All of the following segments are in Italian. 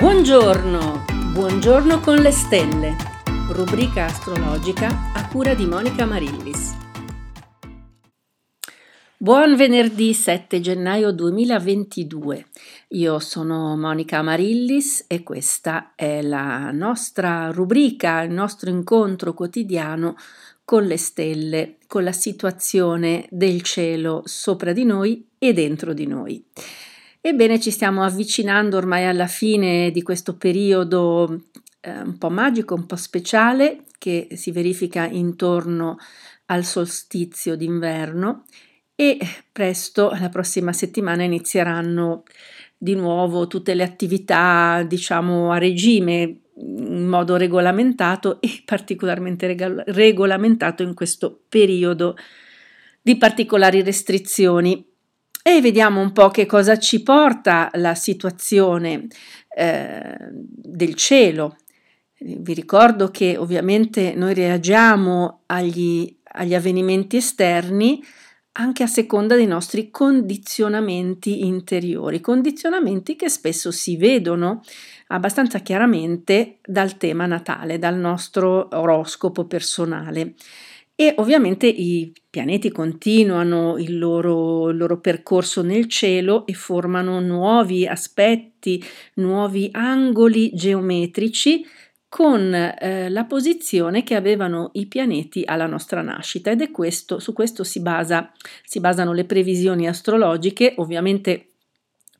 Buongiorno, buongiorno con le stelle, rubrica astrologica a cura di Monica Marillis. Buon venerdì 7 gennaio 2022. Io sono Monica Amarillis e questa è la nostra rubrica, il nostro incontro quotidiano con le stelle, con la situazione del cielo sopra di noi e dentro di noi. Ebbene, ci stiamo avvicinando ormai alla fine di questo periodo eh, un po' magico, un po' speciale che si verifica intorno al solstizio d'inverno e presto, la prossima settimana, inizieranno di nuovo tutte le attività, diciamo, a regime in modo regolamentato e particolarmente rega- regolamentato in questo periodo di particolari restrizioni. E vediamo un po' che cosa ci porta la situazione eh, del cielo. Vi ricordo che ovviamente noi reagiamo agli, agli avvenimenti esterni anche a seconda dei nostri condizionamenti interiori, condizionamenti che spesso si vedono abbastanza chiaramente dal tema natale, dal nostro oroscopo personale. E ovviamente i pianeti continuano il loro, il loro, percorso nel cielo e formano nuovi aspetti, nuovi angoli geometrici con eh, la posizione che avevano i pianeti alla nostra nascita. Ed è questo, su questo si, basa, si basano le previsioni astrologiche, ovviamente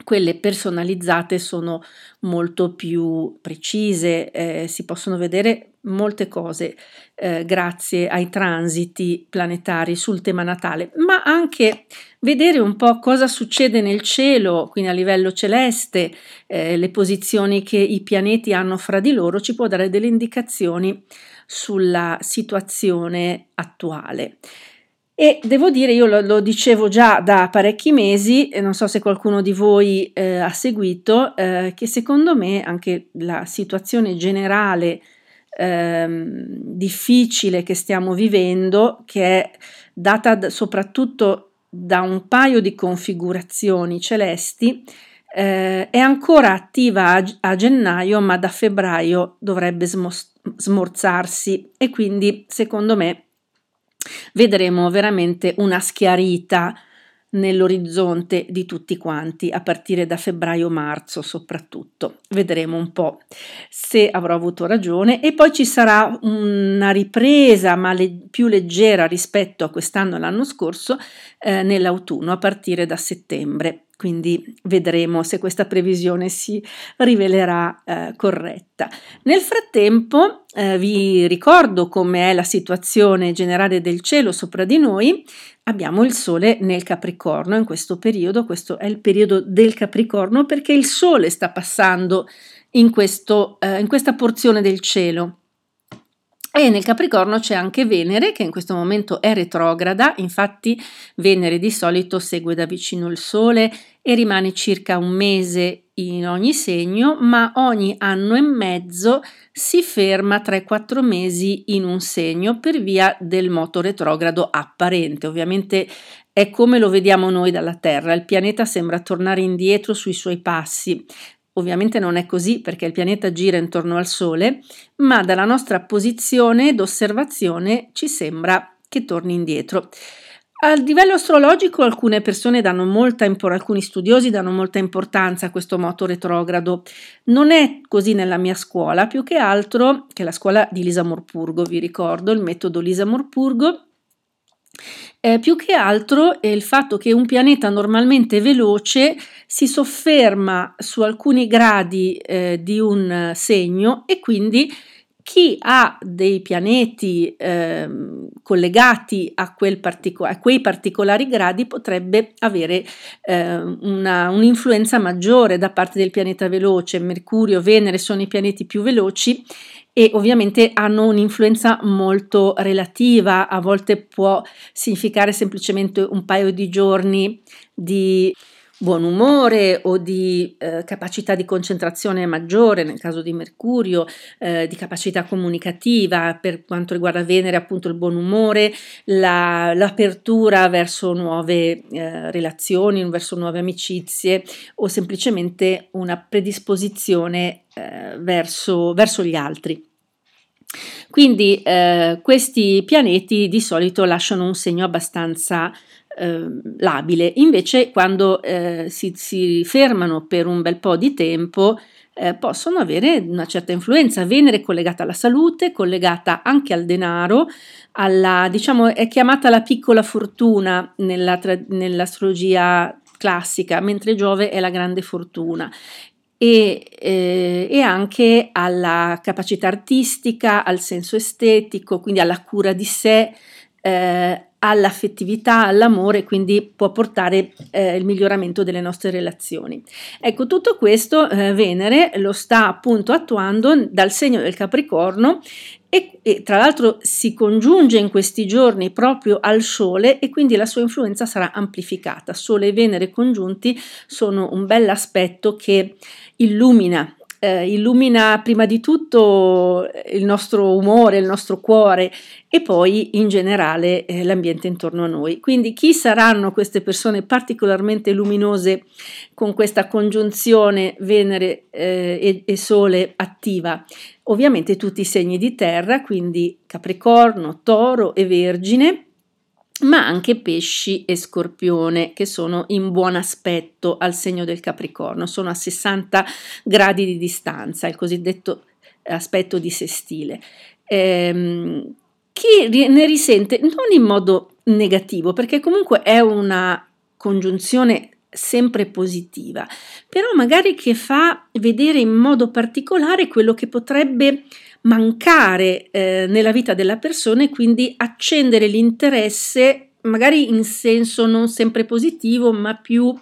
quelle personalizzate sono molto più precise, eh, si possono vedere molte cose eh, grazie ai transiti planetari sul tema natale, ma anche vedere un po' cosa succede nel cielo, quindi a livello celeste, eh, le posizioni che i pianeti hanno fra di loro ci può dare delle indicazioni sulla situazione attuale. E devo dire, io lo, lo, dicevo già da parecchi mesi, e non so se qualcuno di voi eh, ha seguito, eh, che secondo me anche la situazione generale ehm, difficile che stiamo vivendo, che è data d- soprattutto da un paio di configurazioni celesti, eh, è ancora attiva a, a, gennaio, ma da febbraio dovrebbe smos- smorzarsi. E quindi secondo me vedremo veramente una schiarita nell'orizzonte di tutti quanti a partire da febbraio-marzo soprattutto. Vedremo un po' se avrò avuto ragione e poi ci sarà una ripresa ma le- più leggera rispetto a quest'anno e l'anno scorso eh, nell'autunno a partire da settembre quindi vedremo se questa previsione si rivelerà eh, corretta. Nel frattempo eh, vi ricordo com'è la situazione generale del cielo sopra di noi. Abbiamo il Sole nel Capricorno in questo periodo, questo è il periodo del Capricorno perché il Sole sta passando in, questo, eh, in questa porzione del cielo. E nel Capricorno c'è anche Venere che in questo momento è retrograda, infatti Venere di solito segue da vicino il Sole e rimane circa un mese in ogni segno, ma ogni anno e mezzo si ferma 3-4 mesi in un segno per via del moto retrogrado apparente. Ovviamente è come lo vediamo noi dalla Terra, il pianeta sembra tornare indietro sui suoi passi, Ovviamente non è così perché il pianeta gira intorno al Sole, ma dalla nostra posizione d'osservazione ci sembra che torni indietro. A livello astrologico alcune persone danno molta importanza, alcuni studiosi danno molta importanza a questo moto retrogrado. Non è così nella mia scuola, più che altro, che la scuola di Lisa Morpurgo, vi ricordo, il metodo Lisa Morpurgo, eh, più che altro è il fatto che un pianeta normalmente veloce si sofferma su alcuni gradi eh, di un segno e quindi chi ha dei pianeti eh, collegati a, partico- a, quei particolari gradi potrebbe avere eh, una, un'influenza maggiore da parte del pianeta veloce. Mercurio, Venere sono i pianeti più veloci e ovviamente hanno un'influenza molto relativa, a volte può significare semplicemente un paio di giorni di buon umore o di eh, capacità di concentrazione maggiore nel caso di Mercurio, eh, di capacità comunicativa per quanto riguarda Venere appunto il buon umore, la, l'apertura verso nuove eh, relazioni, verso nuove amicizie o semplicemente una predisposizione eh, verso, verso gli altri. Quindi eh, questi pianeti di solito lasciano un segno abbastanza labile, invece quando eh, si, si, fermano per un bel po' di tempo eh, possono avere una certa influenza. Venere è collegata alla salute, collegata anche al denaro, alla, diciamo, è chiamata la piccola fortuna nella, nell'astrologia classica, mentre Giove è la grande fortuna e, eh, e, anche alla capacità artistica, al senso estetico, quindi alla cura di sé, eh, all'affettività, all'amore, quindi può portare eh, il miglioramento delle nostre relazioni. Ecco, tutto questo eh, Venere lo sta appunto attuando dal segno del Capricorno e, e, tra l'altro si congiunge in questi giorni proprio al Sole e quindi la sua influenza sarà amplificata. Sole e Venere congiunti sono un bel aspetto che illumina eh, illumina prima di tutto il nostro umore, il nostro cuore e poi in generale eh, l'ambiente intorno a noi. Quindi chi saranno queste persone particolarmente luminose con questa congiunzione Venere eh, e, e Sole attiva? Ovviamente tutti i segni di terra, quindi Capricorno, Toro e Vergine ma anche pesci e scorpione che sono in buon aspetto al segno del Capricorno, sono a 60 gradi di distanza, il cosiddetto aspetto di sestile. Ehm, chi ne risente non in modo negativo, perché comunque è una congiunzione sempre positiva, però magari che fa vedere in modo particolare quello che potrebbe mancare eh, nella vita della persona e quindi accendere l'interesse magari in senso non sempre positivo, ma più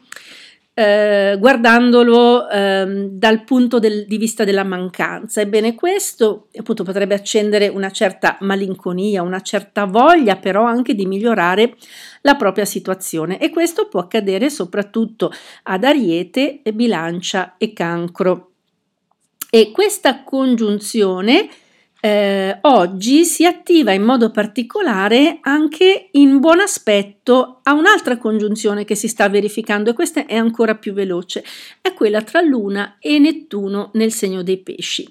eh, guardandolo eh, dal punto del, di vista della mancanza. Ebbene, questo appunto potrebbe accendere una certa malinconia, una certa voglia però anche di migliorare la propria situazione e questo può accadere soprattutto ad Ariete, Bilancia e Cancro. E questa congiunzione eh, oggi si attiva in modo particolare anche in buon aspetto a un'altra congiunzione che si sta verificando e questa è ancora più veloce, è quella tra Luna e Nettuno nel segno dei pesci.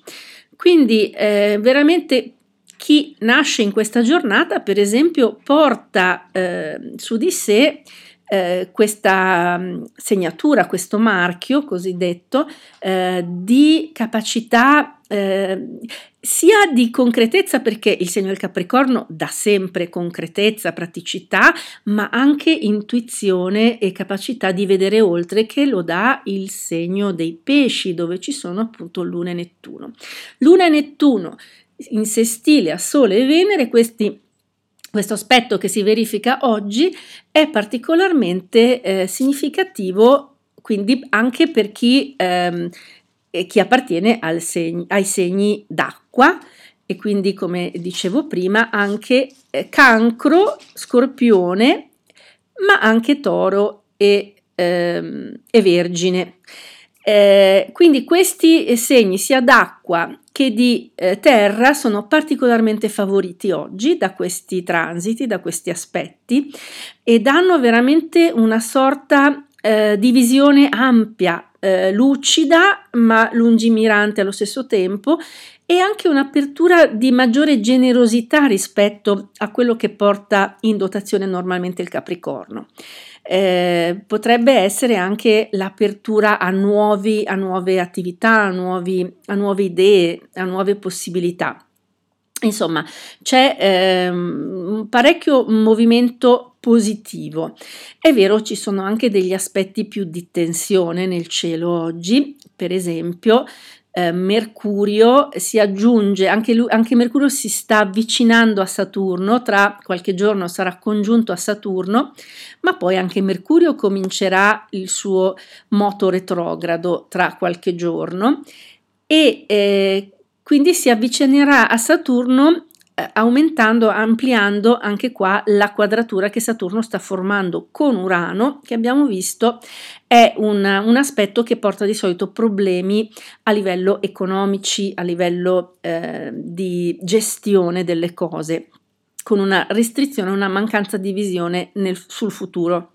Quindi eh, veramente chi nasce in questa giornata, per esempio, porta eh, su di sé eh, questa mm, segnatura, questo marchio cosiddetto eh, di capacità eh, sia di concretezza perché il segno del Capricorno dà sempre concretezza, praticità, ma anche intuizione e capacità di vedere oltre che lo dà il segno dei pesci dove ci sono appunto Luna e Nettuno. Luna e Nettuno in sestile a Sole e Venere, questi questo aspetto che si verifica oggi è particolarmente eh, significativo, quindi anche per chi, ehm, chi appartiene segni, ai segni d'acqua e quindi, come dicevo prima, anche eh, cancro, scorpione, ma anche toro e, ehm, e vergine. Eh, quindi questi segni sia d'acqua che di eh, terra sono particolarmente favoriti oggi da questi transiti, da questi aspetti e danno veramente una sorta eh, di visione ampia, eh, lucida ma lungimirante allo stesso tempo e anche un'apertura di maggiore generosità rispetto a quello che porta in dotazione normalmente il Capricorno eh, potrebbe essere anche l'apertura a, nuovi, a nuove attività, a, nuovi, a nuove idee, a nuove possibilità. Insomma, c'è ehm, parecchio movimento positivo. È vero, ci sono anche degli aspetti più di tensione nel cielo oggi, per esempio eh, Mercurio si aggiunge, anche, lui, anche Mercurio si sta avvicinando a Saturno, tra qualche giorno sarà congiunto a Saturno, ma poi anche Mercurio comincerà il suo moto retrogrado tra qualche giorno e eh, quindi si avvicinerà a Saturno aumentando, ampliando anche qua la quadratura che Saturno sta formando con Urano, che abbiamo visto è un, un aspetto che porta di solito problemi a livello economici, a livello eh, di gestione delle cose, con una restrizione, una mancanza di visione nel, sul futuro.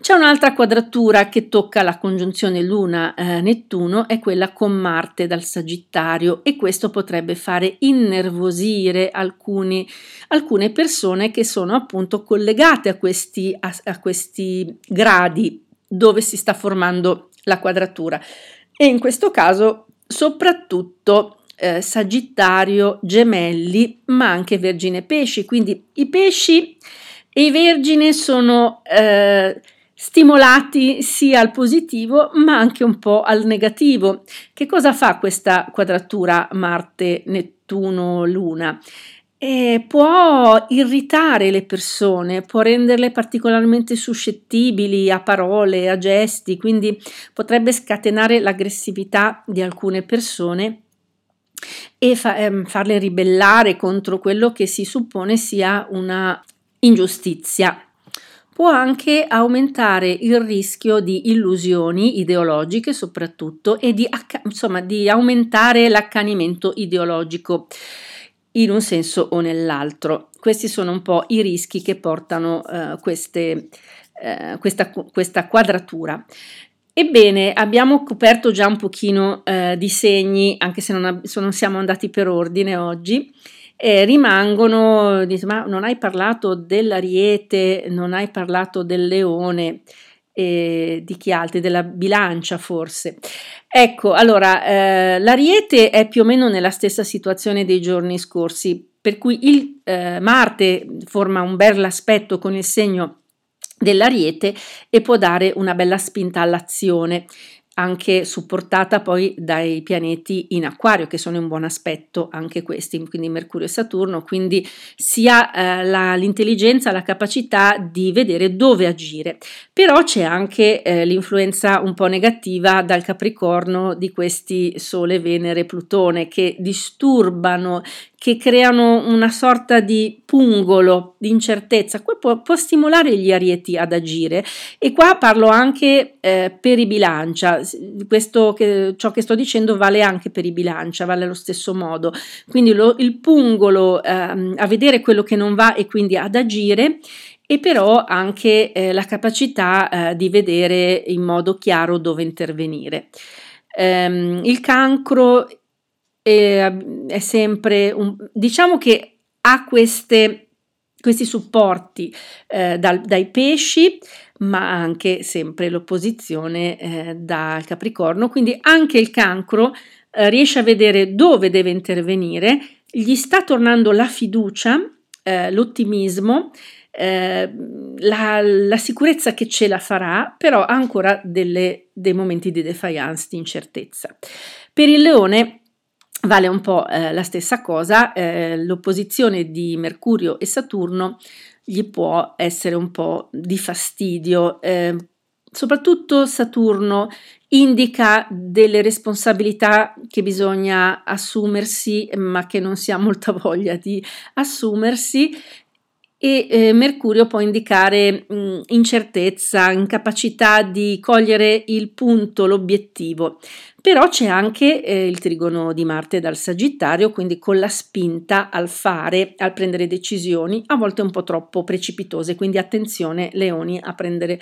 C'è un'altra quadratura che tocca la congiunzione Luna-Nettuno, eh, è quella con Marte dal Sagittario e questo potrebbe fare innervosire alcuni, alcune persone che sono appunto collegate a questi, a, a questi gradi dove si sta formando la quadratura e in questo caso soprattutto eh, Sagittario, Gemelli, ma anche Vergine Pesci. Quindi i pesci e i vergine sono eh, stimolati sia al positivo ma anche un po' al negativo. Che cosa fa questa quadratura Marte-Nettuno-Luna? Eh, può irritare le persone, può renderle particolarmente suscettibili a parole, a gesti, quindi potrebbe scatenare l'aggressività di alcune persone e fa, ehm, farle ribellare contro quello che si suppone sia una ingiustizia può anche aumentare il rischio di illusioni ideologiche soprattutto e di, insomma, di aumentare l'accanimento ideologico in un senso o nell'altro. Questi sono un po' i rischi che portano uh, queste, uh, questa, questa quadratura. Ebbene, abbiamo coperto già un pochino uh, di segni, anche se non, se non siamo andati per ordine oggi eh, rimangono, dice, ma non hai parlato dell'ariete, non hai parlato del leone, eh, di chi altri, della bilancia forse. Ecco, allora, eh, l'ariete è più o meno nella stessa situazione dei giorni scorsi, per cui il eh, Marte forma un bel aspetto con il segno dell'ariete e può dare una bella spinta all'azione anche supportata poi dai pianeti in acquario che sono in buon aspetto anche questi, quindi Mercurio e Saturno, quindi sia eh, la, l'intelligenza, la capacità di vedere dove agire. Però c'è anche eh, l'influenza un po' negativa dal Capricorno di questi Sole, Venere, Plutone che disturbano che creano una sorta di pungolo di incertezza, può, può stimolare gli arieti ad agire. E qua parlo anche eh, per i bilancia, questo che, ciò che sto dicendo vale anche per i bilancia, vale allo stesso modo, quindi lo, il pungolo eh, a vedere quello che non va e quindi ad agire e però anche eh, la capacità eh, di vedere in modo chiaro dove intervenire. Um, il cancro è, è sempre un, diciamo che ha queste, questi supporti eh, dal, dai pesci ma anche sempre l'opposizione eh, dal Capricorno, quindi anche il cancro eh, riesce a vedere dove deve intervenire, gli sta tornando la fiducia, eh, l'ottimismo, eh, la, la, sicurezza che ce la farà, però ha ancora delle, dei momenti di defiance, di incertezza. Per il leone vale un po' eh, la stessa cosa, eh, l'opposizione di Mercurio e Saturno gli può essere un po' di fastidio, eh, soprattutto Saturno indica delle responsabilità che bisogna assumersi ma che non si ha molta voglia di assumersi e eh, Mercurio può indicare mh, incertezza, incapacità di cogliere il punto, l'obiettivo. Però c'è anche eh, il trigono di Marte dal Sagittario, quindi con la spinta al fare, al prendere decisioni, a volte un po' troppo precipitose, quindi attenzione leoni a prendere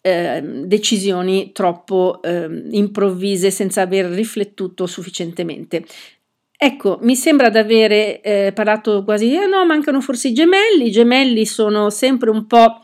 eh, decisioni troppo eh, improvvise senza aver riflettuto sufficientemente. Ecco, mi sembra di avere eh, parlato quasi, eh no, mancano forse i gemelli, i gemelli sono sempre un po'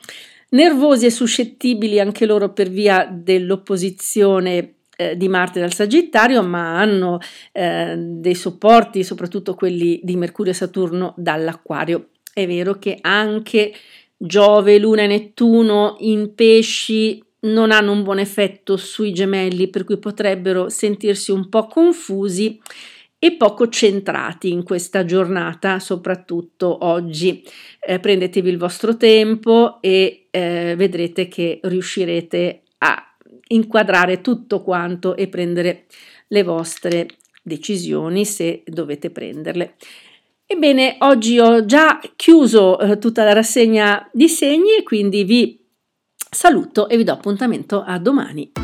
nervosi e suscettibili anche loro per via dell'opposizione eh, di Marte dal Sagittario, ma hanno eh, dei supporti, soprattutto quelli di Mercurio e Saturno dall'Acquario. È vero che anche Giove, Luna e Nettuno in pesci non hanno un buon effetto sui gemelli, per cui potrebbero sentirsi un po' confusi e poco centrati in questa giornata, soprattutto oggi. Eh, prendetevi il vostro tempo e eh, vedrete che riuscirete a inquadrare tutto quanto e prendere le vostre decisioni se dovete prenderle. Ebbene, oggi ho già chiuso eh, tutta la rassegna di segni e quindi vi saluto e vi do appuntamento a domani.